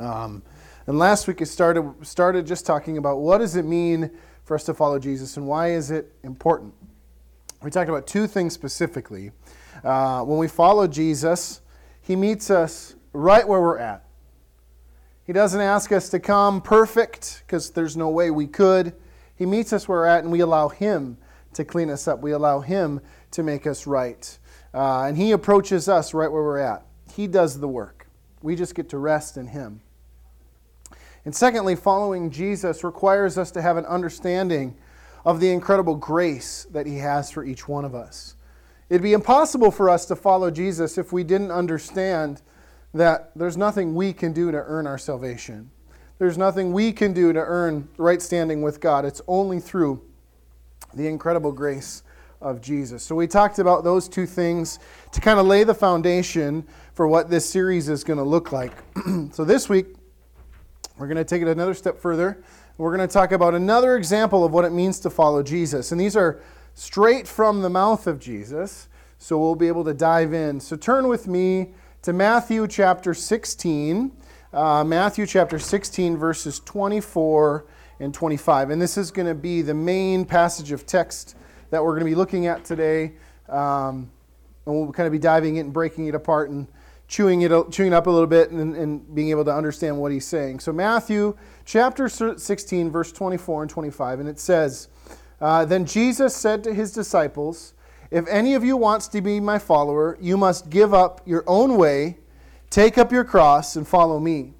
Um, and last week, I started, started just talking about what does it mean for us to follow Jesus and why is it important. We talked about two things specifically. Uh, when we follow Jesus, he meets us right where we're at. He doesn't ask us to come perfect because there's no way we could. He meets us where we're at and we allow Him to clean us up. We allow Him to make us right. Uh, and He approaches us right where we're at. He does the work. We just get to rest in Him. And secondly, following Jesus requires us to have an understanding of the incredible grace that He has for each one of us. It'd be impossible for us to follow Jesus if we didn't understand that there's nothing we can do to earn our salvation. There's nothing we can do to earn right standing with God. It's only through the incredible grace of Jesus. So we talked about those two things to kind of lay the foundation for what this series is going to look like. so this week, we're going to take it another step further. We're going to talk about another example of what it means to follow Jesus. And these are straight from the mouth of Jesus. So we'll be able to dive in. So turn with me to Matthew chapter 16. Uh, Matthew chapter 16, verses 24 and 25. And this is going to be the main passage of text that we're going to be looking at today. Um, and we'll kind of be diving it and breaking it apart and chewing it, chewing up a little bit and, and being able to understand what he's saying. So, Matthew chapter 16, verse 24 and 25. And it says, uh, Then Jesus said to his disciples, if any of you wants to be my follower, you must give up your own way, take up your cross, and follow me.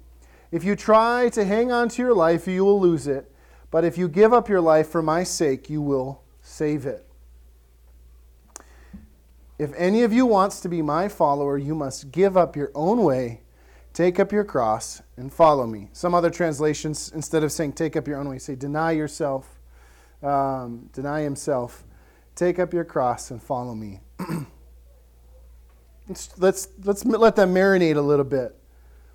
If you try to hang on to your life, you will lose it. But if you give up your life for my sake, you will save it. If any of you wants to be my follower, you must give up your own way, take up your cross, and follow me. Some other translations, instead of saying take up your own way, say deny yourself, um, deny himself Take up your cross and follow me. let's, let's, let's let that marinate a little bit.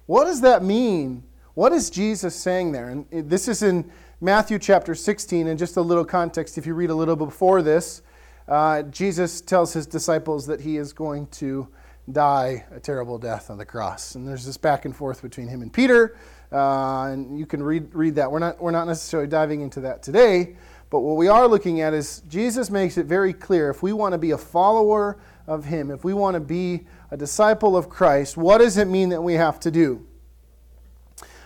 What does that mean? What is Jesus saying there? And this is in Matthew chapter 16, and just a little context. If you read a little bit before this, uh, Jesus tells his disciples that he is going to die a terrible death on the cross. And there's this back and forth between him and Peter, uh, and you can read, read that. We're not, we're not necessarily diving into that today, but what we are looking at is Jesus makes it very clear if we want to be a follower of Him, if we want to be a disciple of Christ, what does it mean that we have to do?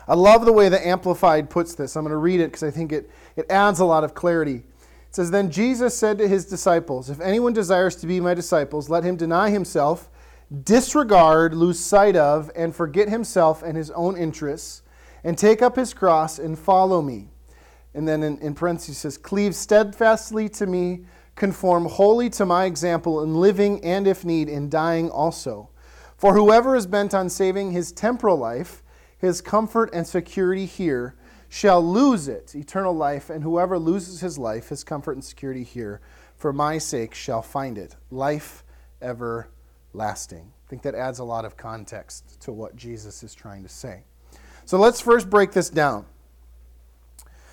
I love the way the Amplified puts this. I'm going to read it because I think it, it adds a lot of clarity. It says, Then Jesus said to his disciples, If anyone desires to be my disciples, let him deny himself, disregard, lose sight of, and forget himself and his own interests, and take up his cross and follow me. And then in, in parentheses says, Cleave steadfastly to me, conform wholly to my example in living and, if need, in dying also. For whoever is bent on saving his temporal life, his comfort and security here, shall lose it, eternal life, and whoever loses his life, his comfort and security here, for my sake shall find it, life everlasting. I think that adds a lot of context to what Jesus is trying to say. So let's first break this down.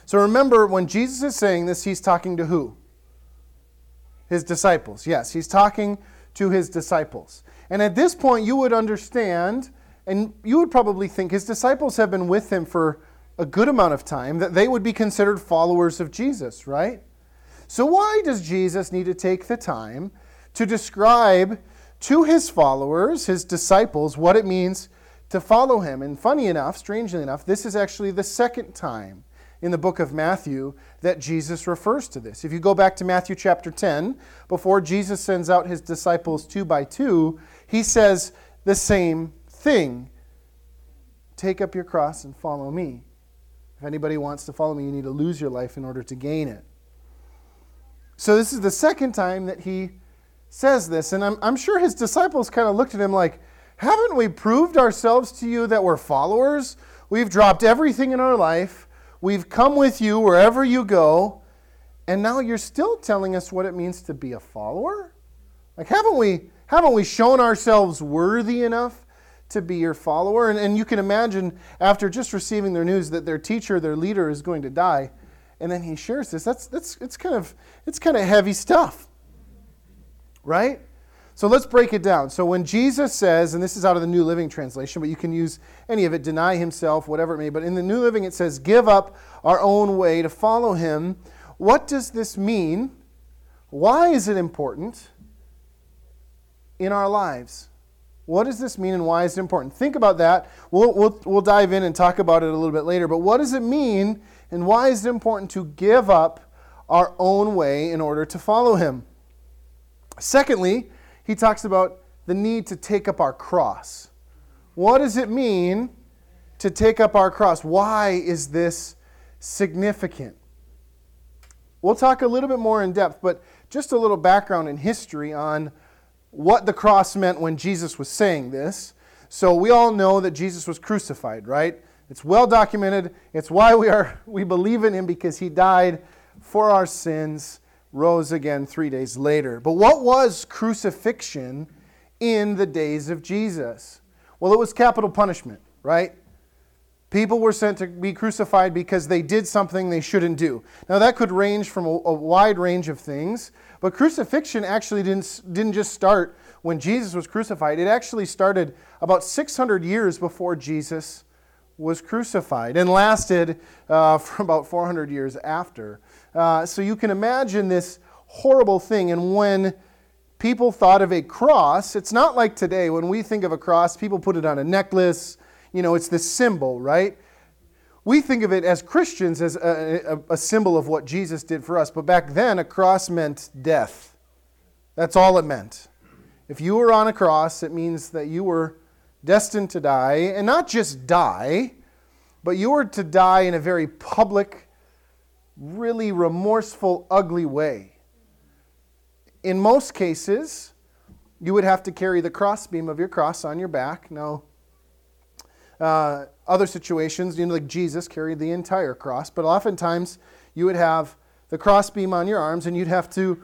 So remember, when Jesus is saying this, he's talking to who? His disciples. Yes, he's talking to his disciples. And at this point, you would understand, and you would probably think his disciples have been with him for a good amount of time, that they would be considered followers of Jesus, right? So, why does Jesus need to take the time to describe to his followers, his disciples, what it means to follow him? And funny enough, strangely enough, this is actually the second time in the book of Matthew that Jesus refers to this. If you go back to Matthew chapter 10, before Jesus sends out his disciples two by two, he says the same thing Take up your cross and follow me. If anybody wants to follow me, you need to lose your life in order to gain it. So, this is the second time that he says this. And I'm, I'm sure his disciples kind of looked at him like, Haven't we proved ourselves to you that we're followers? We've dropped everything in our life We've come with you wherever you go, and now you're still telling us what it means to be a follower? Like, haven't we, haven't we shown ourselves worthy enough to be your follower? And, and you can imagine after just receiving their news that their teacher, their leader, is going to die, and then he shares this. That's, that's it's kind of it's kind of heavy stuff. Right? So let's break it down. So when Jesus says, and this is out of the New Living Translation, but you can use any of it, deny himself, whatever it may, but in the New Living it says, give up our own way to follow him. What does this mean? Why is it important in our lives? What does this mean and why is it important? Think about that. We'll, we'll, we'll dive in and talk about it a little bit later. But what does it mean and why is it important to give up our own way in order to follow him? Secondly, he talks about the need to take up our cross. What does it mean to take up our cross? Why is this significant? We'll talk a little bit more in depth, but just a little background and history on what the cross meant when Jesus was saying this. So we all know that Jesus was crucified, right? It's well documented. It's why we are we believe in him because he died for our sins rose again three days later. But what was crucifixion in the days of Jesus? Well, it was capital punishment, right? People were sent to be crucified because they did something they shouldn't do. Now, that could range from a, a, wide range of things, but crucifixion actually didn't, didn't just start when Jesus was crucified. It actually started about 600 years before Jesus was crucified and lasted uh, for about 400 years after. Uh, so you can imagine this horrible thing. And when people thought of a cross, it's not like today. When we think of a cross, people put it on a necklace. You know, it's this symbol, right? We think of it as Christians as a, a, a symbol of what Jesus did for us. But back then, a cross meant death. That's all it meant. If you were on a cross, it means that you were destined to die, and not just die, but you were to die in a very public, really remorseful, ugly way. In most cases, you would have to carry the crossbeam of your cross on your back. Now, uh, other situations, you know, like Jesus carried the entire cross, but oftentimes you would have the crossbeam on your arms and you'd have to,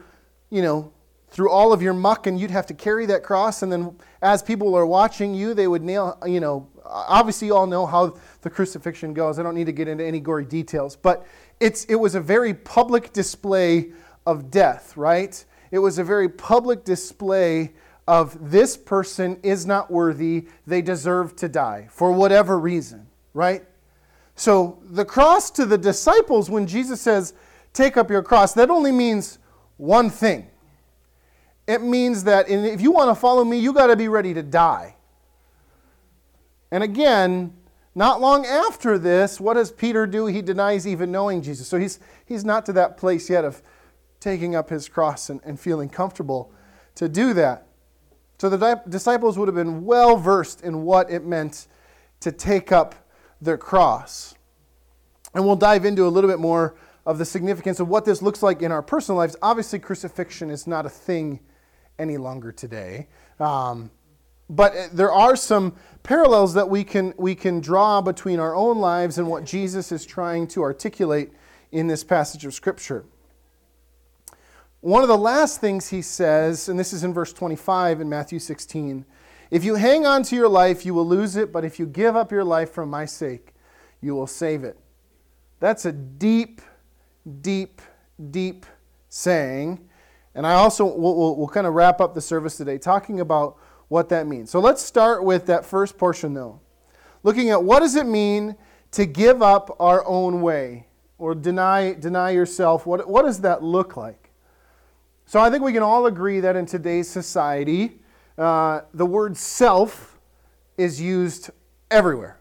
you know, through all of your muck and you'd have to carry that cross and then as people are watching you they would nail you know obviously you all know how the crucifixion goes i don't need to get into any gory details but it's, it was a very public display of death, right? It was a very public display of this person is not worthy, they deserve to die for whatever reason, right? So the cross to the disciples, when Jesus says, take up your cross, that only means one thing. It means that if you want to follow me, you got to be ready to die. And again, not long after this, what does Peter do? He denies even knowing Jesus. So he's, he's not to that place yet of taking up his cross and, and feeling comfortable to do that. So the di- disciples would have been well versed in what it meant to take up their cross. And we'll dive into a little bit more of the significance of what this looks like in our personal lives. Obviously, crucifixion is not a thing any longer today. Um, but uh, there are some parallels that we can, we can draw between our own lives and what Jesus is trying to articulate in this passage of Scripture. One of the last things he says, and this is in verse 25 in Matthew 16 if you hang on to your life, you will lose it, but if you give up your life for my sake, you will save it. That's a deep, deep, deep saying. And I also, we'll, we'll, we'll kind of wrap up the service today talking about what that means. So let's start with that first portion, though. Looking at what does it mean to give up our own way or deny, deny yourself? What, what does that look like? So I think we can all agree that in today's society, uh, the word self is used everywhere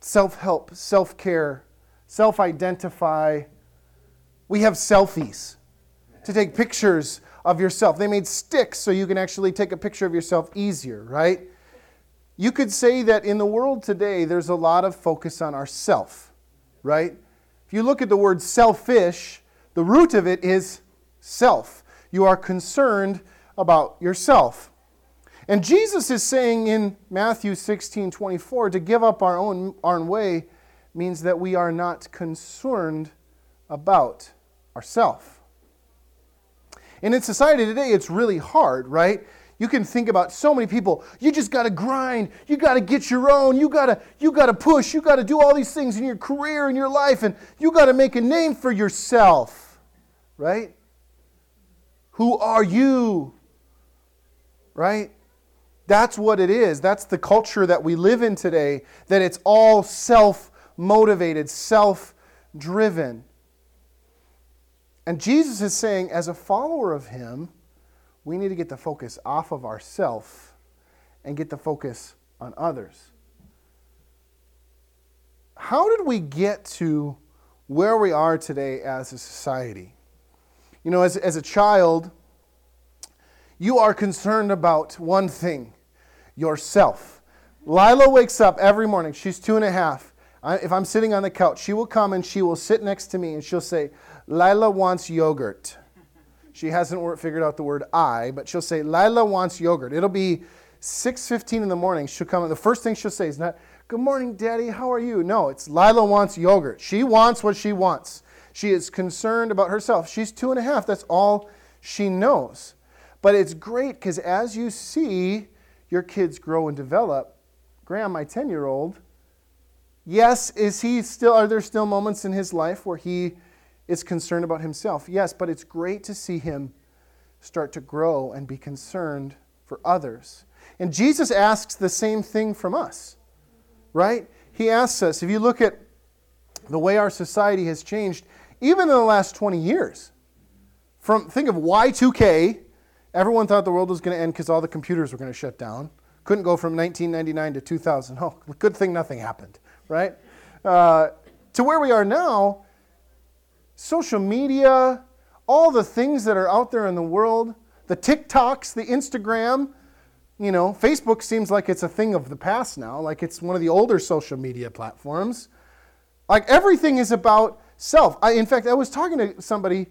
self help, self care, self identify. We have selfies to take pictures of yourself. They made sticks so you can actually take a picture of yourself easier, right? You could say that in the world today, there's a lot of focus on ourself, right? If you look at the word selfish, the root of it is self. You are concerned about yourself. And Jesus is saying in Matthew 16 24, to give up our own, our own way means that we are not concerned about ourself. And in society today, it's really hard, right? You can think about so many people. You just got to grind. You got to get your own. You got to you got to push. You got to do all these things in your career in your life and you got to make a name for yourself. Right? Who are you? right? That's what it is. That's the culture that we live in today, that it's all self motivated, self driven. And Jesus is saying, as a follower of Him, we need to get the focus off of ourself and get the focus on others. How did we get to where we are today as a society? You know, as, as a child, you are concerned about one thing yourself. Lila wakes up every morning. She's two and a half. I, if I'm sitting on the couch, she will come and she will sit next to me and she'll say, Lila wants yogurt. She hasn't figured out the word I, but she'll say, Lila wants yogurt. It'll be 6.15 in the morning. She'll come and the first thing she'll say is not, Good morning, Daddy, how are you? No, it's Lila wants yogurt. She wants what she wants. She is concerned about herself. She's two and a half. That's all she knows. But it's great because as you see your kids grow and develop, Graham, my 10 year old, yes, is he still, are there still moments in his life where he is concerned about himself? Yes, but it's great to see him start to grow and be concerned for others. And Jesus asks the same thing from us, right? He asks us, if you look at the way our society has changed, even in the last 20 years, from think of Y2K, Everyone thought the world was going to end because all the computers were going to shut down. Couldn't go from 1999 to 2000. Oh, good thing nothing happened, right? Uh, to where we are now, social media, all the things that are out there in the world, the TikToks, the Instagram, you know, Facebook seems like it's a thing of the past now, like it's one of the older social media platforms. Like everything is about self. I, in fact, I was talking to somebody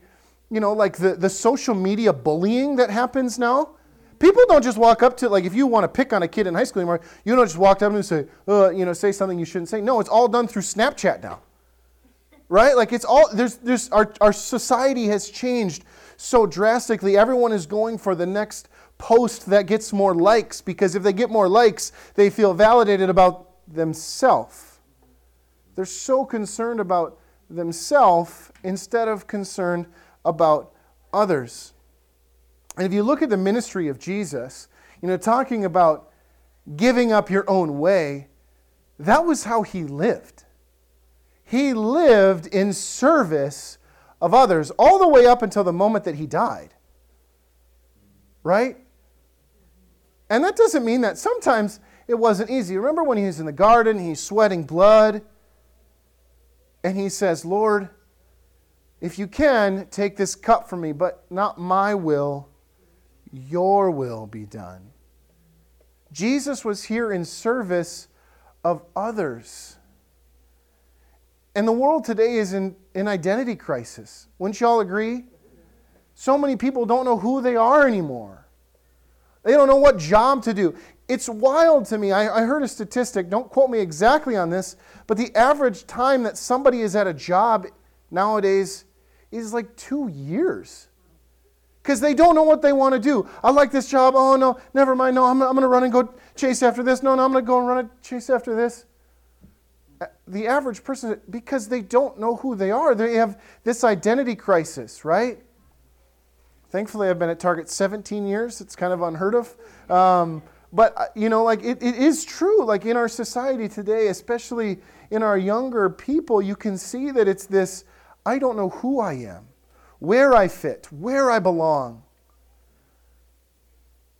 you know, like the, the social media bullying that happens now. People don't just walk up to, like, if you want to pick on a kid in high school anymore, you don't just walk up and say, uh, you know, say something you shouldn't say. No, it's all done through Snapchat now. Right? Like, it's all, there's, there's, our, our society has changed so drastically. Everyone is going for the next post that gets more likes because if they get more likes, they feel validated about themselves. They're so concerned about themselves instead of concerned about others. And if you look at the ministry of Jesus, you know, talking about giving up your own way, that was how he lived. He lived in service of others all the way up until the moment that he died. Right? And that doesn't mean that sometimes it wasn't easy. Remember when he was in the garden, he's sweating blood, and he says, Lord, if you can, take this cup from me, but not my will, your will be done. Jesus was here in service of others. And the world today is in an identity crisis. Wouldn't you all agree? So many people don't know who they are anymore. They don't know what job to do. It's wild to me. I, I, heard a statistic, don't quote me exactly on this, but the average time that somebody is at a job nowadays is like two years. Because they don't know what they want to do. I like this job. Oh, no, never mind. No, I'm, I'm going to run and go chase after this. No, no, I'm going to go and run and chase after this. The average person, because they don't know who they are, they have this identity crisis, right? Thankfully, I've been at Target 17 years. It's kind of unheard of. Um, but, uh, you know, like it, it is true. Like in our society today, especially in our younger people, you can see that it's this I don't know who I am, where I fit, where I belong.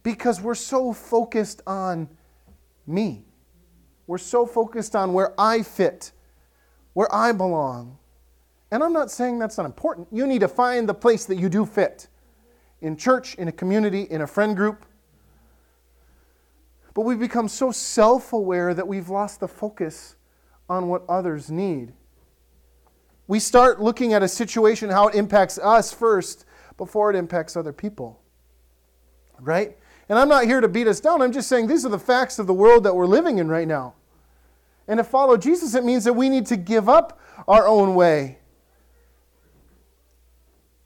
Because we're so focused on me. We're so focused on where I fit, where I belong. And I'm not saying that's not important. You need to find the place that you do fit in church, in a community, in a friend group. But we've become so self aware that we've lost the focus on what others need. We start looking at a situation, how it impacts us first before it impacts other people. Right? And I'm not here to beat us down. I'm just saying these are the facts of the world that we're living in right now. And to follow Jesus, it means that we need to give up our own way.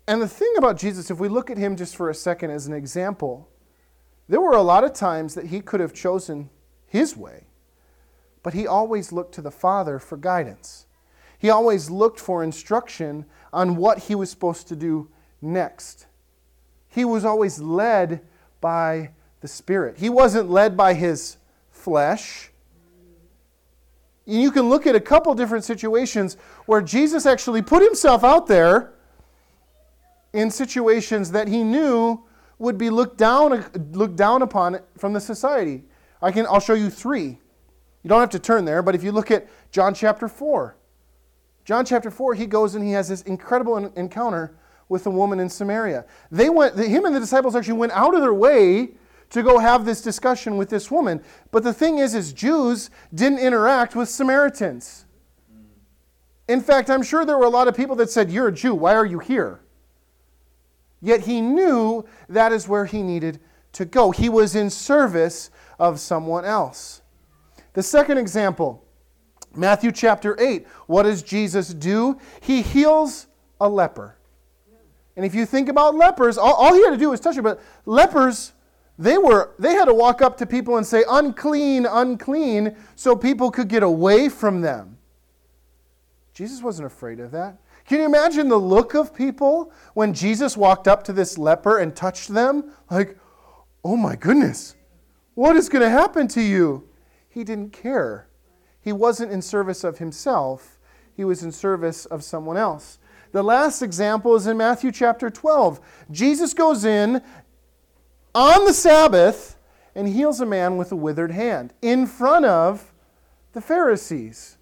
And the thing about Jesus, if we look at him just for a second as an example, there were a lot of times that he could have chosen his way, but he always looked to the Father for guidance. He always looked for instruction on what he was supposed to do next. He was always led by the Spirit. He wasn't led by his flesh. You can look at a couple different situations where Jesus actually put himself out there in situations that he knew would be looked down, looked down upon from the society. I can, I'll show you three. You don't have to turn there, but if you look at John chapter 4, John chapter 4, he goes and he has this incredible encounter with a woman in Samaria. They went, him and the disciples actually went out of their way to go have this discussion with this woman. But the thing is, is Jews didn't interact with Samaritans. In fact, I'm sure there were a lot of people that said, You're a Jew, why are you here? Yet he knew that is where he needed to go. He was in service of someone else. The second example, Matthew chapter 8. What does Jesus do? He heals a leper. And if you think about lepers, all, all he had to do was touch it. But lepers, they were they had to walk up to people and say, unclean, unclean, so people could get away from them. Jesus wasn't afraid of that. Can you imagine the look of people when Jesus walked up to this leper and touched them? Like, oh my goodness, what is going to happen to you? He didn't care. He wasn't in service of himself, he was in service of someone else. The last example is in Matthew chapter 12. Jesus goes in on the Sabbath and heals a man with a withered hand in front of the Pharisees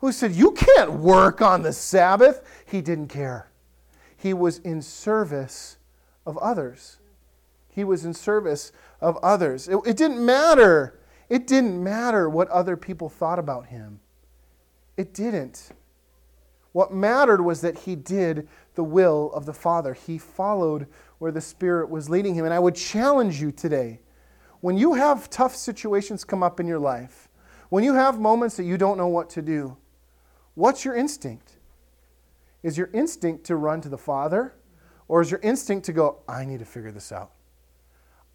who said, You can't work on the Sabbath. He didn't care. He was in service of others. He was in service of others. It, it, didn't matter. It didn't matter what other people thought about him. It didn't. What mattered was that he did the will of the Father. He followed where the Spirit was leading him. And I would challenge you today when you have tough situations come up in your life, when you have moments that you don't know what to do, What's your instinct? Is your instinct to run to the Father? Or is your instinct to go, I need to figure this out?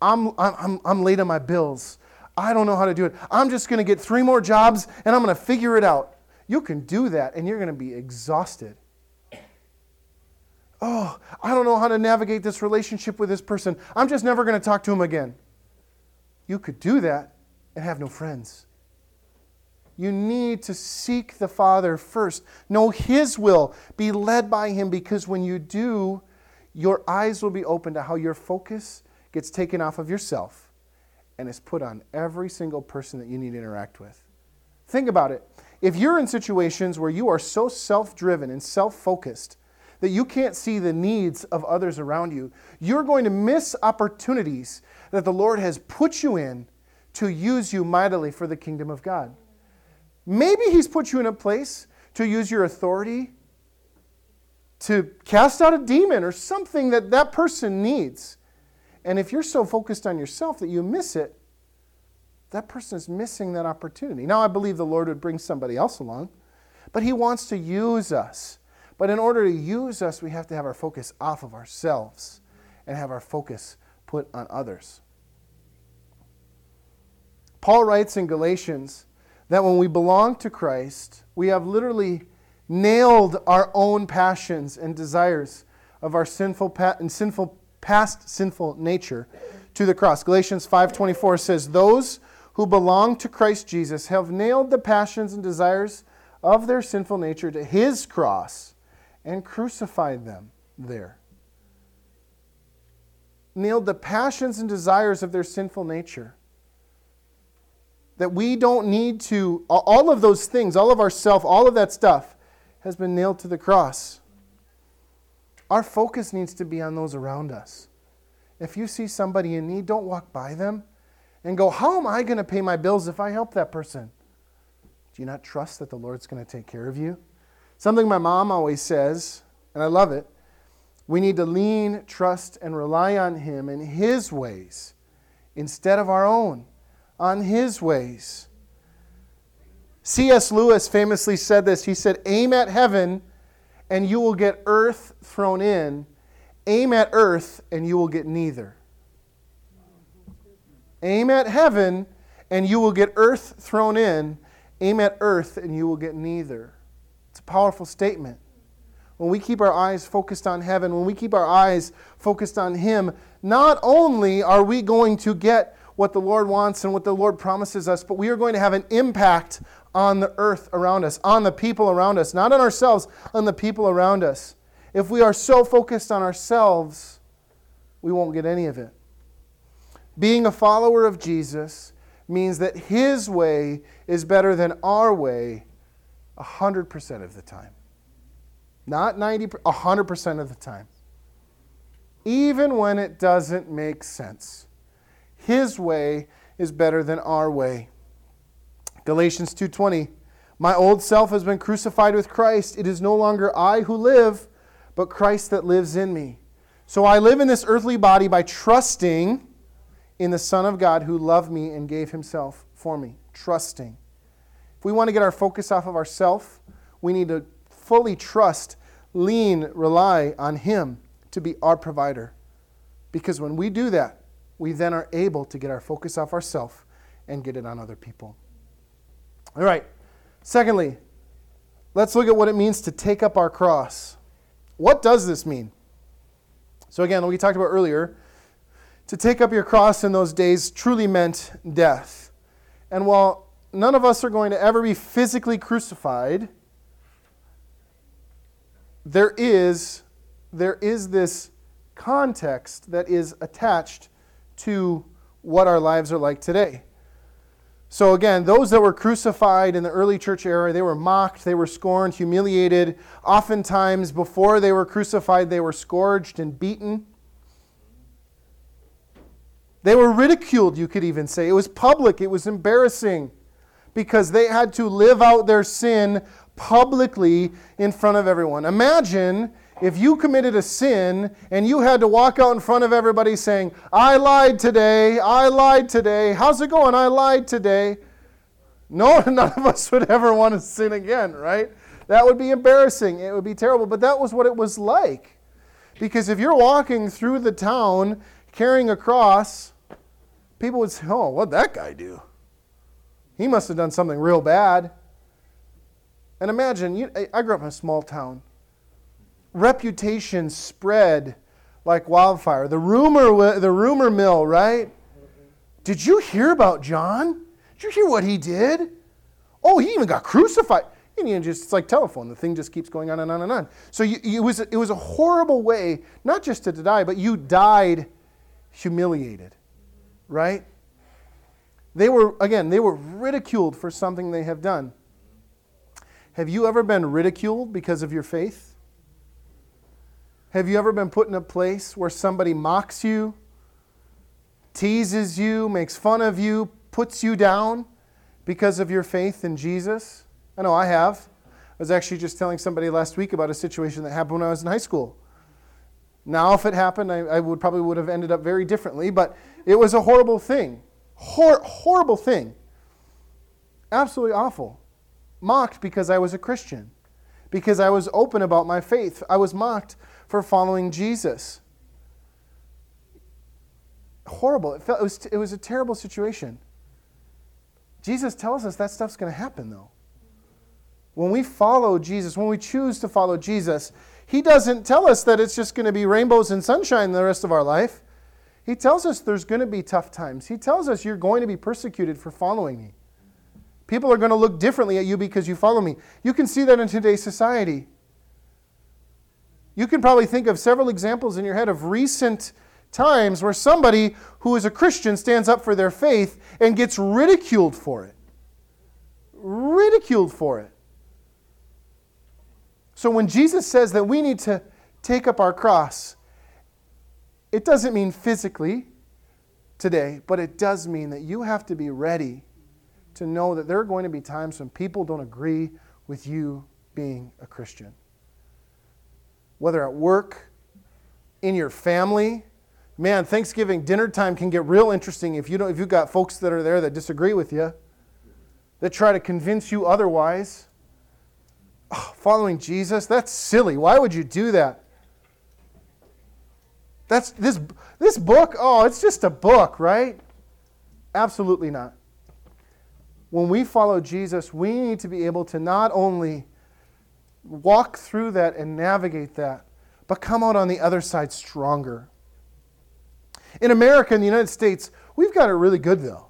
I'm, I'm, I'm late on my bills. I don't know how to do it. I'm just going to get three more jobs and I'm going to figure it out. You can do that and you're going to be exhausted. Oh, I don't know how to navigate this relationship with this person. I'm just never going to talk to him again. You could do that and have no friends. You need to seek the Father first. Know His will. Be led by Him because when you do, your eyes will be open to how your focus gets taken off of yourself and is put on every single person that you need to interact with. Think about it. If you're in situations where you are so self driven and self focused that you can't see the needs of others around you, you're going to miss opportunities that the Lord has put you in to use you mightily for the kingdom of God. Maybe He's put you in a place to use your authority to cast out a demon or something that that person needs. And if you're so focused on yourself that you miss it, that person is missing that opportunity. Now, I believe the Lord would bring somebody else along, but He wants to use us. But in order to use us, we have to have our focus off of ourselves and have our focus put on others. Paul writes in Galatians that when we belong to Christ, we have literally nailed our own passions and desires of our sinful and sinful past sinful nature to the cross. Galatians 5:24 says, "Those who belong to Christ Jesus have nailed the passions and desires of their sinful nature to his cross and crucified them there." Nailed the passions and desires of their sinful nature that we don't need to, all of those things, all of our self, all of that stuff has been nailed to the cross. Our focus needs to be on those around us. If you see somebody in need, don't walk by them and go, How am I going to pay my bills if I help that person? Do you not trust that the Lord's going to take care of you? Something my mom always says, and I love it we need to lean, trust, and rely on Him in His ways instead of our own on his ways. C.S. Lewis famously said this. He said, Aim at heaven and you will get earth thrown in. Aim at earth and you will get neither. Aim at heaven and you will get earth thrown in. Aim at earth and you will get neither. It's a powerful statement. when we keep our eyes focused on heaven, when we keep our eyes focused on Him, not only are we going to get what the Lord wants and what the Lord promises us, but we are going to have an impact on the earth around us, on the people around us, not on ourselves, on the people around us. If we are so focused on ourselves, we won't get any of it. Being a follower of Jesus means that His way is better than our way 100% of the time. Not 90, 100% of the time. Even when it doesn't make sense. His way is better than our way. Galatians 2:20 My old self has been crucified with Christ. It is no longer I who live, but Christ that lives in me. So I live in this earthly body by trusting in the Son of God who loved me and gave himself for me. Trusting. If we want to get our focus off of ourself, we need to fully trust, lean, rely on him to be our provider. Because when we do that, we then are able to get our focus off ourselves and get it on other people. All right. Secondly, let's look at what it means to take up our cross. What does this mean? So, again, we talked about earlier, to take up your cross in those days truly meant death. And while none of us are going to ever be physically crucified, there is, there is this context that is attached to what our lives are like today. So, again, those that were crucified in the early church era, they were mocked, they were scorned, humiliated. Oftentimes, before they were crucified, they were scourged and beaten. They were ridiculed, you could even say. It was public, it was embarrassing because they had to live out their sin publicly in front of everyone. Imagine if you committed a sin and you had to walk out in front of everybody saying, I lied today, I lied today, how's it going? I lied today. No, none of us would ever want to sin again, right? That would be embarrassing. It would be terrible. But that was what it was like. Because if you're walking through the town carrying a cross, people would say, Oh, what'd that guy do? He must have done something real bad. And imagine, you, I grew up in a small town reputation spread like wildfire. The rumor, the rumor mill, right? Did you hear about John? Did you hear what he did? Oh, he even got crucified. And you just, it's like telephone. The thing just keeps going on and on and on. So you, it, was, it was a horrible way, not just to die, but you died humiliated, right? They were, again, they were ridiculed for something they have done. Have you ever been ridiculed because of your faith? Have you ever been put in a place where somebody mocks you, teases you, makes fun of you, puts you down because of your faith in Jesus? I know I have. I was actually just telling somebody last week about a situation that happened when I was in high school. Now, if it happened, I, I would probably would have ended up very differently, but it was a horrible thing. Hor- horrible thing. Absolutely awful. Mocked because I was a Christian, because I was open about my faith. I was mocked for following Jesus. Horrible. It, felt, it, was, it was a terrible situation. Jesus tells us that stuff's going to happen, though. When we follow Jesus, when we choose to follow Jesus, He doesn't tell us that it's just going to be rainbows and sunshine the rest of our life. He tells us there's going to be tough times. He tells us you're going to be persecuted for following me. People are going to look differently at you because you follow me. You can see that in today's society. You can probably think of several examples in your head of recent times where somebody who is a Christian stands up for their faith and gets ridiculed for it. Ridiculed for it. So when Jesus says that we need to take up our cross, it doesn't mean physically today, but it does mean that you have to be ready to know that there are going to be times when people don't agree with you being a Christian whether at work, in your family. Man, Thanksgiving dinner time can get real interesting if you don't if you've got folks that are there that disagree with you, that try to convince you otherwise. Oh, following Jesus, that's silly. Why would you do that? That's this this book, oh, it's just a book, right? Absolutely not. When we follow Jesus, we need to be able to not only walk through that and navigate that, but come out on the other side stronger. In America, in the United States, we've got it really good though.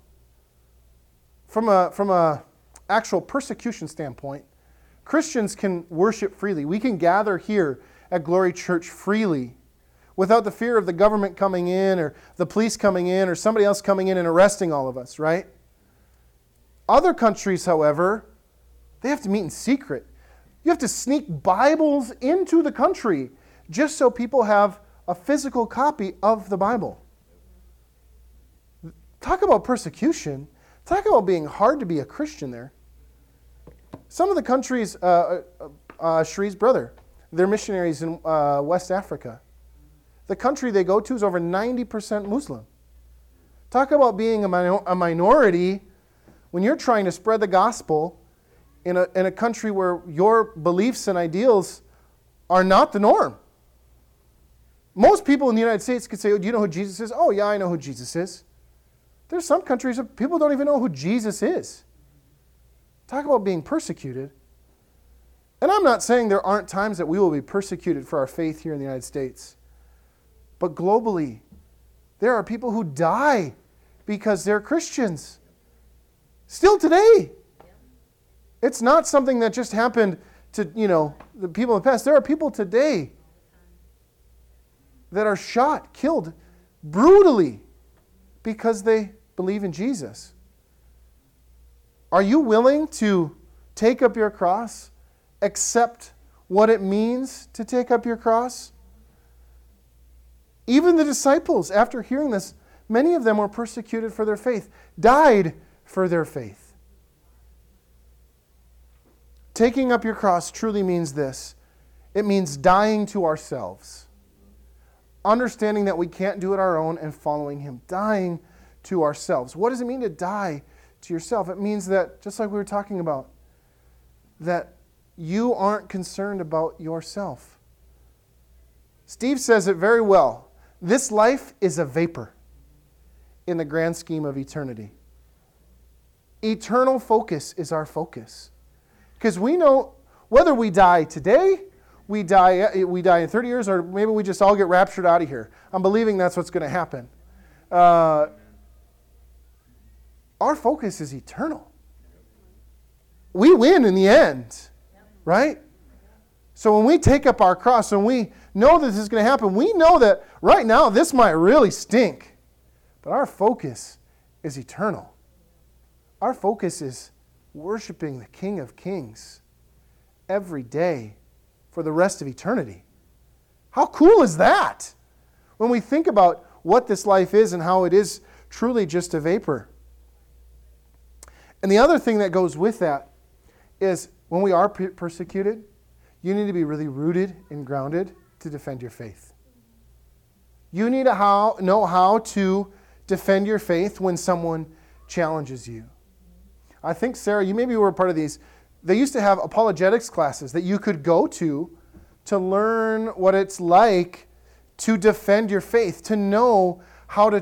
From a from a actual persecution standpoint, Christians can worship freely. We can gather here at Glory Church freely without the fear of the government coming in or the police coming in or somebody else coming in and arresting all of us, right? Other countries, however, they have to meet in secret. You have to sneak Bibles into the country just so people have a physical copy of the Bible. Talk about persecution. Talk about being hard to be a Christian there. Some of the countries, uh, uh, uh, Shree's brother, they're missionaries in uh, West Africa. The country they go to is over 90% Muslim. Talk about being a, minor- a minority when you're trying to spread the gospel in a, in a country where your beliefs and ideals are not the norm. Most people in the United States could say, oh, Do you know who Jesus is? Oh, yeah, I know who Jesus is. There's some countries where people don't even know who Jesus is. Talk about being persecuted. And I'm not saying there aren't times that we will be persecuted for our faith here in the United States. But globally, there are people who die because they're Christians. Still today. It's not something that just happened to, you know, the people in the past. There are people today that are shot, killed brutally because they believe in Jesus. Are you willing to take up your cross, accept what it means to take up your cross? Even the disciples, after hearing this, many of them were persecuted for their faith, died for their faith. Taking up your cross truly means this it means dying to ourselves, understanding that we can't do it our own, and following Him, dying to ourselves. What does it mean to die to yourself? It means that, just like we were talking about, that you aren't concerned about yourself. Steve says it very well. This life is a vapor in the grand scheme of eternity. Eternal focus is our focus. Because we know whether we die today, we die, we die in 30 years, or maybe we just all get raptured out of here. I'm believing that's what's going to happen. Uh, our focus is eternal. We win in the end, right? So when we take up our cross and we know that this is going to happen, we know that right now this might really stink, but our focus is eternal. Our focus is worshiping the King of Kings every day for the rest of eternity. How cool is that? When we think about what this life is and how it is truly just a vapor. And the other thing that goes with that is when we are persecuted, you need to be really rooted and grounded to defend your faith. You need to know how to defend your faith when someone challenges you. I think, Sarah, you maybe were part of these. They used to have apologetics classes that you could go to to learn what it's like to defend your faith, to know how to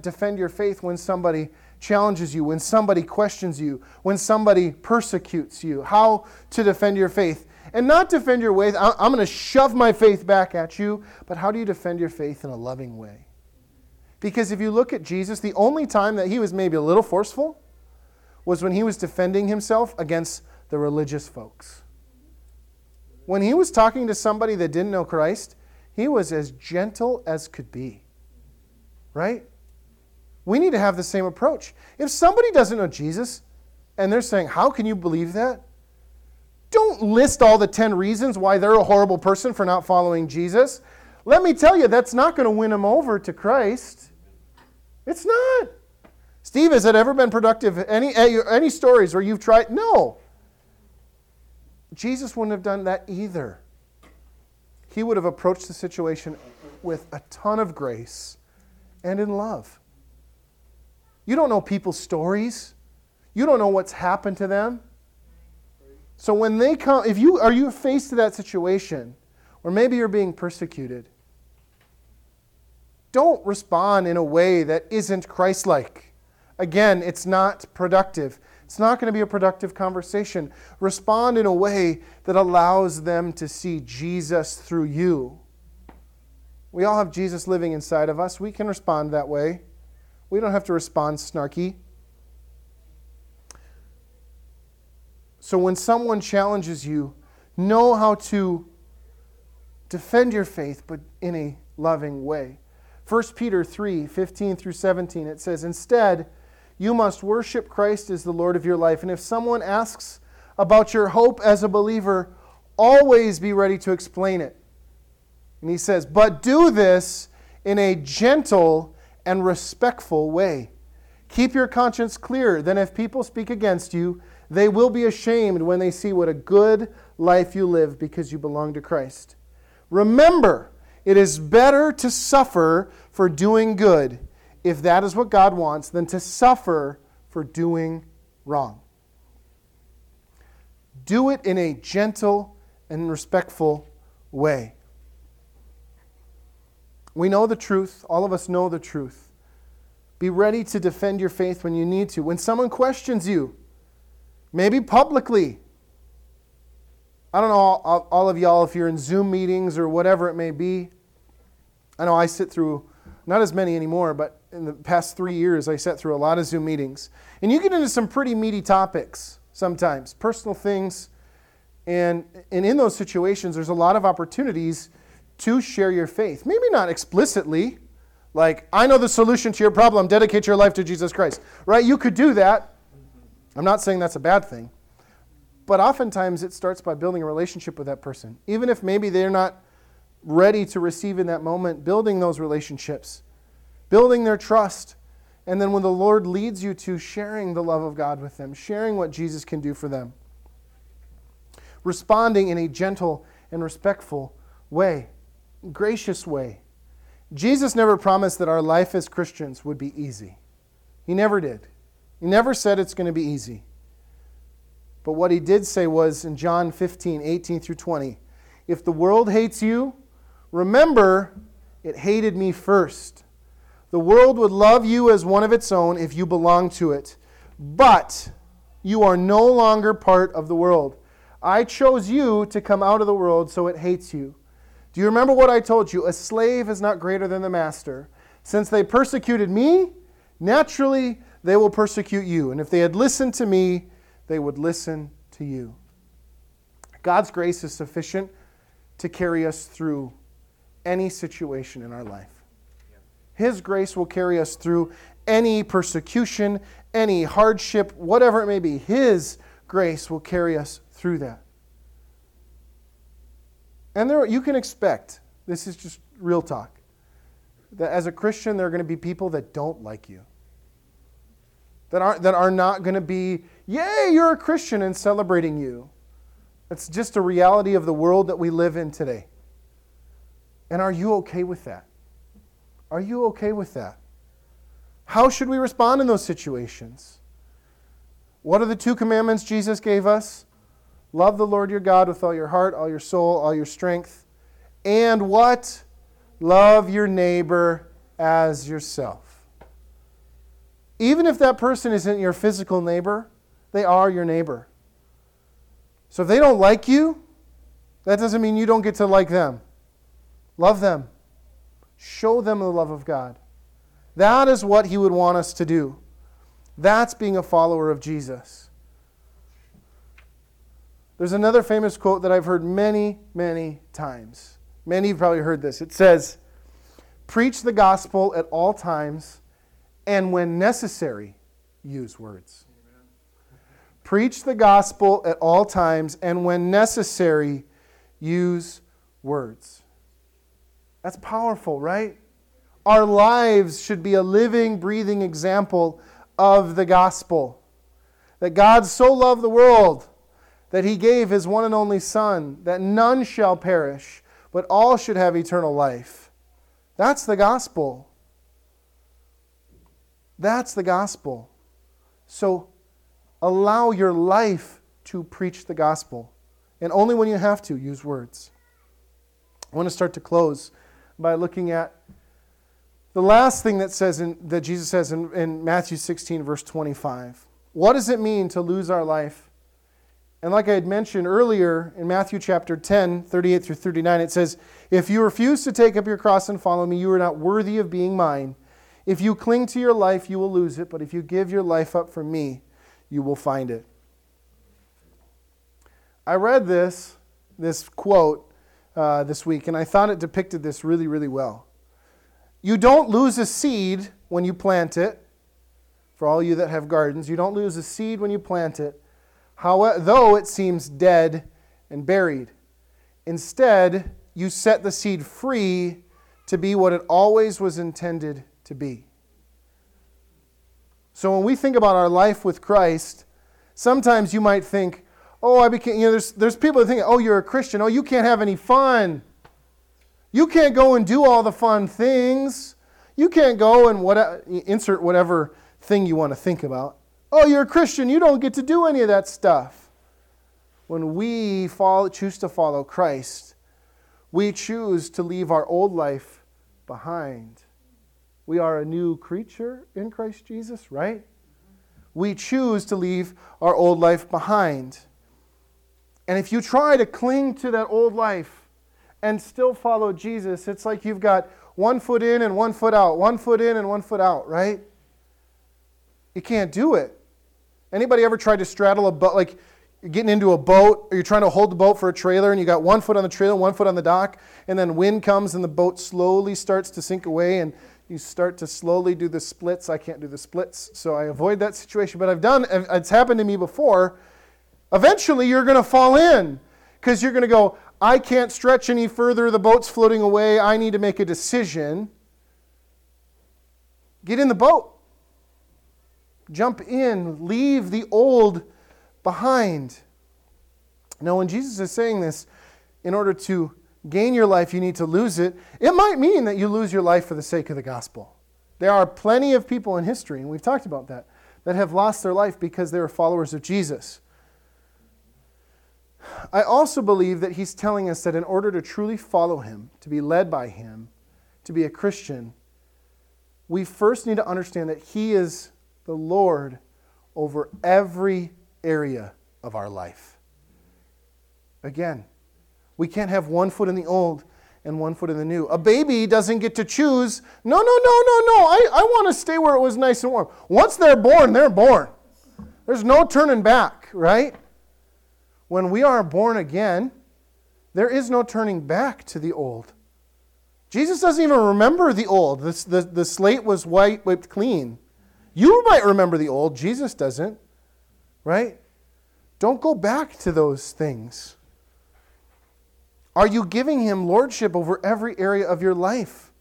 defend your faith when somebody challenges you, when somebody questions you, when somebody persecutes you, how to defend your faith. And not defend your faith, I'm going to shove my faith back at you, but how do you defend your faith in a loving way? Because if you look at Jesus, the only time that he was maybe a little forceful was when he was defending himself against the religious folks. When he was talking to somebody that didn't know Christ, he was as gentle as could be. Right? We need to have the same approach. If somebody doesn't know Jesus and they're saying, How can you believe that? Don't list all the 10 reasons why they're a horrible person for not following Jesus. Let me tell you, that's not going to win them over to Christ. It's not. Steve, has it ever been productive? Any, eh, any stories where you've tried? No. Jesus wouldn't have done that either. He would have approached the situation with a ton of grace and in love. You don't know people's stories. You don't know what's happened to them. So when they come, if you are you faced to that situation, or maybe you're being persecuted, don't respond in a way that isn't Christ-like. Again, it's not productive. It's not going to be a productive conversation. Respond in a way that allows them to see Jesus through you. We all have Jesus living inside of us. We can respond that way. We don't have to respond snarky. So when someone challenges you, know how to defend your faith, but in a loving way. 1 Peter 3 15 through 17, it says, Instead, you must worship Christ as the Lord of your life. And if someone asks about your hope as a believer, always be ready to explain it. And he says, But do this in a gentle and respectful way. Keep your conscience clear. Then, if people speak against you, they will be ashamed when they see what a good life you live because you belong to Christ. Remember, it is better to suffer for doing good, if that is what God wants, than to suffer for doing wrong. Do it in a gentle and respectful way. We know the truth. All of us know the truth. Be ready to defend your faith when you need to. When someone questions you, maybe publicly, I don't know, all, all of y'all, if you're in Zoom meetings or whatever it may be. I know I sit through, not as many anymore, but in the past three years, I sat through a lot of Zoom meetings. And you get into some pretty meaty topics sometimes, personal things. And, and in those situations, there's a lot of opportunities to share your faith. Maybe not explicitly, like, I know the solution to your problem, dedicate your life to Jesus Christ, right? You could do that. I'm not saying that's a bad thing. But oftentimes it starts by building a relationship with that person. Even if maybe they're not ready to receive in that moment, building those relationships, building their trust. And then when the Lord leads you to sharing the love of God with them, sharing what Jesus can do for them, responding in a gentle and respectful way, gracious way. Jesus never promised that our life as Christians would be easy. He never did. He never said it's going to be easy. But what he did say was in John 15, 18 through 20, if the world hates you, remember it hated me first. The world would love you as one of its own if you belong to it. But you are no longer part of the world. I chose you to come out of the world, so it hates you. Do you remember what I told you? A slave is not greater than the master. Since they persecuted me, naturally they will persecute you. And if they had listened to me, they would listen to you. God's grace is sufficient to carry us through any situation in our life. His grace will carry us through any persecution, any hardship, whatever it may be. His grace will carry us through that. And there, you can expect, this is just real talk, that as a Christian, there are going to be people that don't like you that aren't, that are not going to be, yay, you're a Christian and celebrating you. It's just a reality of the world that we live in today. And are you okay with that? Are you okay with that? How should we respond in those situations? What are the two commandments Jesus gave us? Love the Lord your God with all your heart, all your soul, all your strength. And what? Love your neighbor as yourself. Even if that person isn't your physical neighbor, they are your neighbor. So if they don't like you, that doesn't mean you don't get to like them. Love them. Show them the love of God. That is what He would want us to do. That's being a follower of Jesus. There's another famous quote that I've heard many, many times. Many have probably heard this. It says, Preach the gospel at all times and when necessary, use words. Amen. Preach the gospel at all times, and when necessary, use words. That's powerful, right? Our lives should be a living, breathing example of the gospel. That God so loved the world that he gave his one and only Son, that none shall perish, but all should have eternal life. That's the gospel. That's the gospel. So allow your life to preach the gospel. And only when you have to, use words. I want to start to close by looking at the last thing that says in, that Jesus says in, in Matthew 16, verse 25. What does it mean to lose our life? And like I had mentioned earlier in Matthew chapter 10, 38 through 39, it says, If you refuse to take up your cross and follow me, you are not worthy of being mine. If you cling to your life, you will lose it, but if you give your life up for me, you will find it. I read this, this quote uh, this week, and I thought it depicted this really, really well. You don't lose a seed when you plant it. For all you that have gardens, you don't lose a seed when you plant it, how, though it seems dead and buried. Instead, you set the seed free to be what it always was intended to be. So when we think about our life with Christ, sometimes you might think, oh, I became, you know, there's, there's people that think, oh, you're a Christian. Oh, you can't have any fun. You can't go and do all the fun things. You can't go and what, insert whatever thing you want to think about. Oh, you're a Christian. You don't get to do any of that stuff. When we follow, choose to follow Christ, we choose to leave our old life behind. We are a new creature in Christ Jesus, right? We choose to leave our old life behind. And if you try to cling to that old life and still follow Jesus, it's like you've got one foot in and one foot out, one foot in and one foot out, right? You can't do it. Anybody ever tried to straddle a boat, like you're getting into a boat, or you're trying to hold the boat for a trailer, and you got one foot on the trailer, one foot on the dock, and then wind comes and the boat slowly starts to sink away, and you start to slowly do the splits. I can't do the splits, so I avoid that situation. But I've done, it's happened to me before. Eventually, you're going to fall in because you're going to go, I can't stretch any further. The boat's floating away. I need to make a decision. Get in the boat. Jump in. Leave the old behind. Now, when Jesus is saying this, in order to gain your life, you need to lose it. It might mean that you lose your life for the sake of the gospel. There are plenty of people in history, and we've talked about that, that have lost their life because they were followers of Jesus. I also believe that he's telling us that in order to truly follow him, to be led by him, to be a Christian, we first need to understand that he is the Lord over every area of our life. Again, we can't have one foot in the old and one foot in the new. A baby doesn't get to choose, no, no, no, no, no, I, I want to stay where it was nice and warm. Once they're born, they're born. There's no turning back, right? When we are born again, there is no turning back to the old. Jesus doesn't even remember the old. The, the, the slate was white, wiped clean. You might remember the old, Jesus doesn't, right? Don't go back to those things. Are you giving him lordship over every area of your life?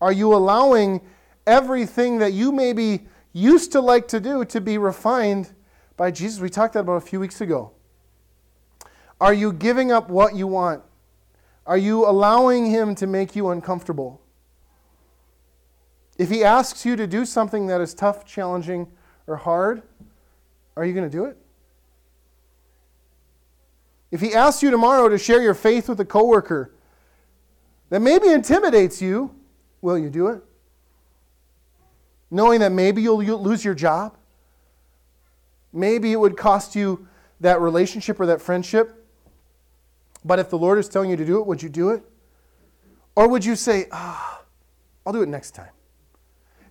Are you allowing everything that you maybe used to like to do to be refined by Jesus? We talked about a few weeks ago. Are you giving up what you want? Are you allowing him to make you uncomfortable? If he asks you to do something that is tough, challenging, or hard, are you going to do it? If he asks you tomorrow to share your faith with a coworker that maybe intimidates you, will you do it? Knowing that maybe you'll, lose your job? Maybe it would cost you that relationship or that friendship. But if the Lord is telling you to do it, would you do it? Or would you say, ah, I'll do it next time?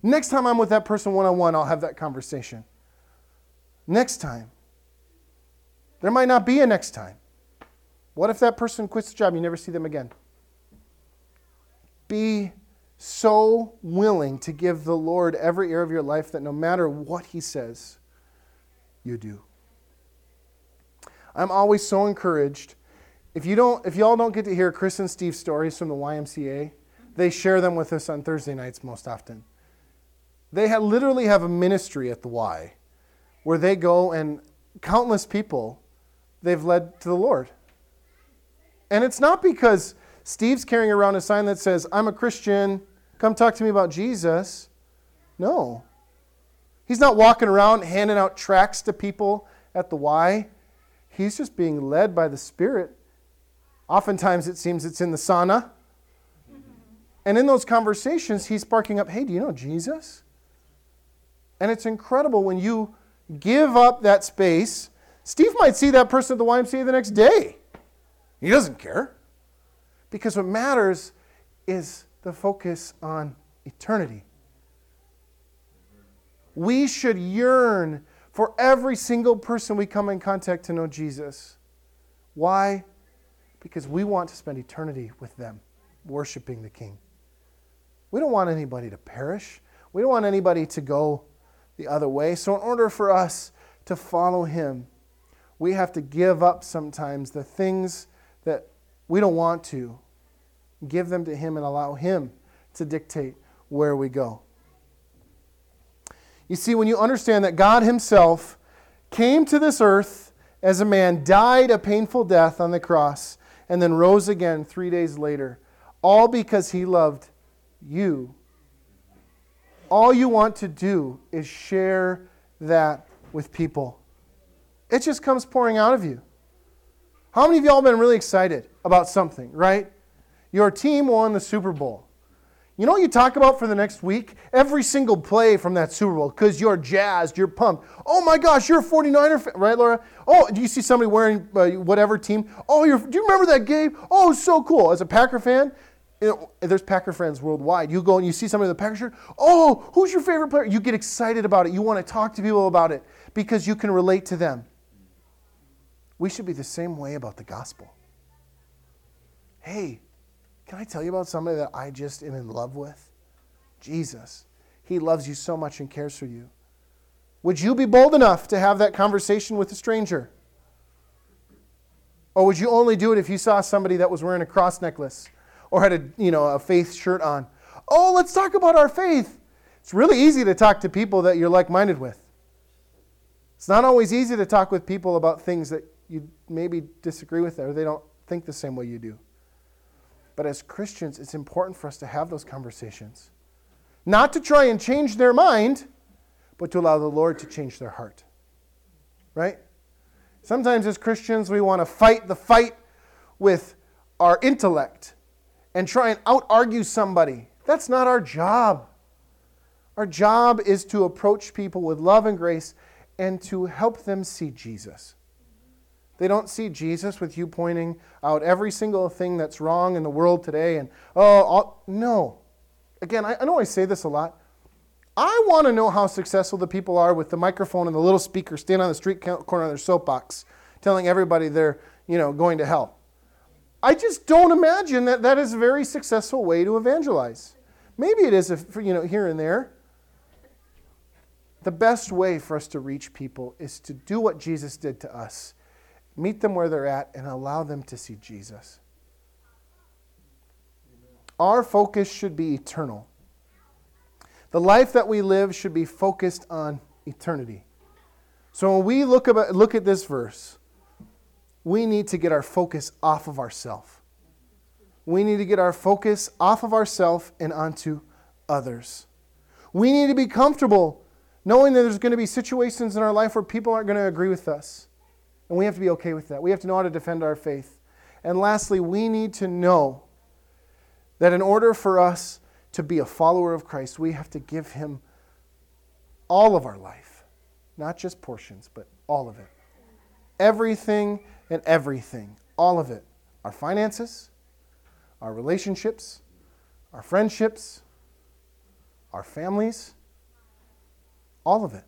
Next time I'm with that person one on one, I'll have that conversation. Next time. There might not be a next time. What if that person quits the job and you never see them again? Be so willing to give the Lord every area of your life that no matter what He says, you do. I'm always so encouraged. If you don't, if y'all don't get to hear Chris and Steve's stories from the YMCA, they share them with us on Thursday nights most often. They have, literally have a ministry at the Y where they go and countless people they've led to the Lord. And it's not because Steve's carrying around a sign that says, I'm a Christian, come talk to me about Jesus. No. He's not walking around handing out tracts to people at the Y. He's just being led by the Spirit. Oftentimes it seems it's in the sauna. And in those conversations, he's sparking up, hey, do you know Jesus? And it's incredible when you give up that space. Steve might see that person at the YMCA the next day. He doesn't care. Because what matters is the focus on eternity. We should yearn for every single person we come in contact to know Jesus. Why? Because we want to spend eternity with them, worshiping the King. We don't want anybody to perish. We don't want anybody to go the other way. So, in order for us to follow Him, we have to give up sometimes the things that we don't want to, give them to Him and allow Him to dictate where we go. You see, when you understand that God Himself came to this earth as a man, died a painful death on the cross, and then rose again three days later, all because He loved you. All you want to do is share that with people. It just comes pouring out of you. How many of y'all been really excited about something, right? Your team won the Super Bowl. You know what you talk about for the next week? Every single play from that Super Bowl because you're jazzed, you're pumped. Oh my gosh, you're a 49er fan, right, Laura? Oh, do you see somebody wearing uh, whatever team? Oh, you're, do you remember that game? Oh, so cool. As a Packer fan, you know, there's Packer fans worldwide. You go and you see somebody in the Packer shirt. Oh, who's your favorite player? You get excited about it. You want to talk to people about it because you can relate to them. We should be the same way about the gospel. Hey, can I tell you about somebody that I just am in love with? Jesus. He loves you so much and cares for you. Would you be bold enough to have that conversation with a stranger? Or would you only do it if you saw somebody that was wearing a cross necklace or had a, you know, a faith shirt on? Oh, let's talk about our faith. It's really easy to talk to people that you're like minded with. It's not always easy to talk with people about things that you maybe disagree with or they don't think the same way you do. But as Christians, it's important for us to have those conversations. Not to try and change their mind, but to allow the Lord to change their heart. Right? Sometimes as Christians, we want to fight the fight with our intellect and try and out argue somebody. That's not our job. Our job is to approach people with love and grace and to help them see Jesus. They don't see Jesus with you pointing out every single thing that's wrong in the world today and, oh, I'll, no. Again, I, I know I say this a lot. I want to know how successful the people are with the microphone and the little speaker standing on the street corner of their soapbox telling everybody they're, you know, going to hell. I just don't imagine that that is a very successful way to evangelize. Maybe it is, if, you know, here and there. The best way for us to reach people is to do what Jesus did to us Meet them where they're at and allow them to see Jesus. Our focus should be eternal. The life that we live should be focused on eternity. So when we look, about, look at this verse, we need to get our focus off of ourselves. We need to get our focus off of ourselves and onto others. We need to be comfortable knowing that there's going to be situations in our life where people aren't going to agree with us. And we have to be okay with that. We have to know how to defend our faith. And lastly, we need to know that in order for us to be a follower of Christ, we have to give him all of our life, not just portions, but all of it. Everything and everything, all of it. Our finances, our relationships, our friendships, our families, all of it.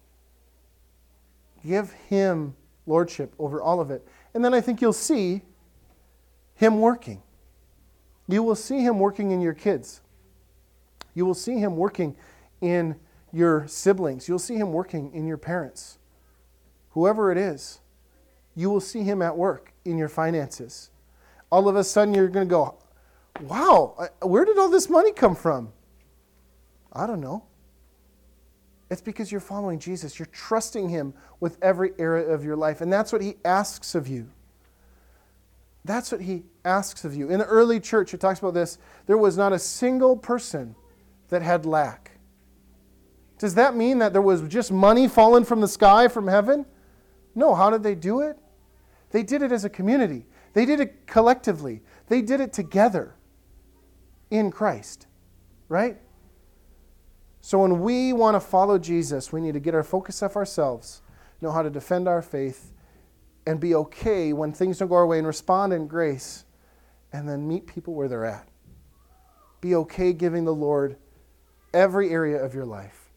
Give him lordship over all of it. And then I think you'll see him working. You will see him working in your kids. You will see him working in your siblings. You'll see him working in your parents. Whoever it is, you will see him at work in your finances. All of a sudden, you're going to go, Wow, where did all this money come from? I don't know. It's because you're following Jesus. You're trusting Him with every area of your life. And that's what He asks of you. That's what He asks of you. In the early church, it talks about this there was not a single person that had lack. Does that mean that there was just money falling from the sky from heaven? No. How did they do it? They did it as a community, they did it collectively, they did it together in Christ, right? So when we want to follow Jesus, we need to get our focus off ourselves know how to defend our faith, and be okay when things don't go our way and respond in grace, and then meet people where they're at. Be okay giving the Lord every area of your life.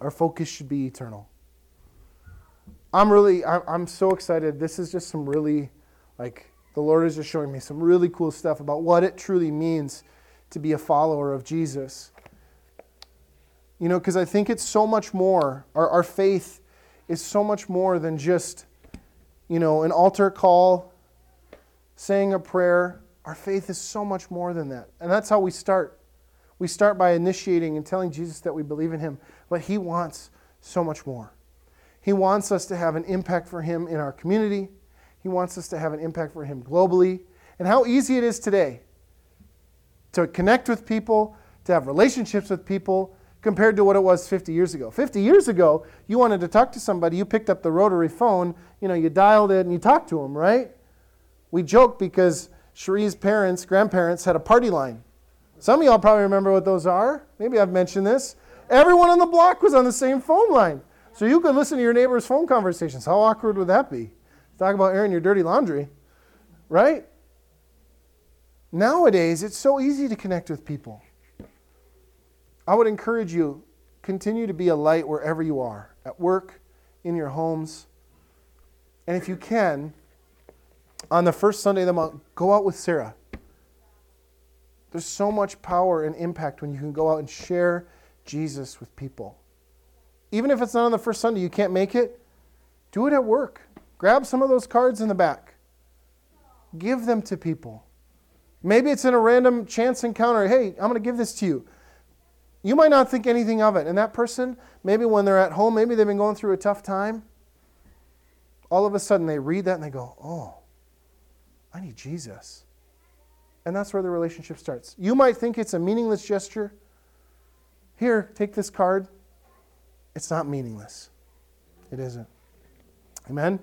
Our focus should be eternal. I'm really, I'm so excited. This is just some really, like, the Lord is just showing me some really cool stuff about what it truly means to be a follower of Jesus. You know, because I think it's so much more, our, our faith is so much more than just, you know, an altar call, saying a prayer. Our faith is so much more than that. And that's how we start. We start by initiating and telling Jesus that we believe in him, but he wants so much more. He wants us to have an impact for him in our community. He wants us to have an impact for him globally. And how easy it is today to connect with people, to have relationships with people, compared to what it was 50 years ago. 50 years ago, you wanted to talk to somebody, you picked up the rotary phone, you know, you dialed it and you talked to them, right? We joke because Cherie's parents, grandparents, had a party line. Some of y'all probably remember what those are. Maybe I've mentioned this. Everyone on the block was on the same phone line. So you could listen to your neighbor's phone conversations. How awkward would that be? Talk about airing your dirty laundry, right? Nowadays, it's so easy to connect with people. I would encourage you continue to be a light wherever you are, at work, in your homes. And if you can, on the first Sunday of the month, go out with Sarah. There's so much power and impact when you can go out and share Jesus with people. Even if it's not on the first Sunday, you can't make it, do it at work. Grab some of those cards in the back. Give them to people. Maybe it's in a random chance encounter. Hey, I'm going to give this to you. You might not think anything of it. And that person, maybe when they're at home, maybe they've been going through a tough time, all of a sudden they read that and they go, oh, I need Jesus. And that's where the relationship starts. You might think it's a meaningless gesture. Here, take this card. It's not meaningless. It isn't. Amen?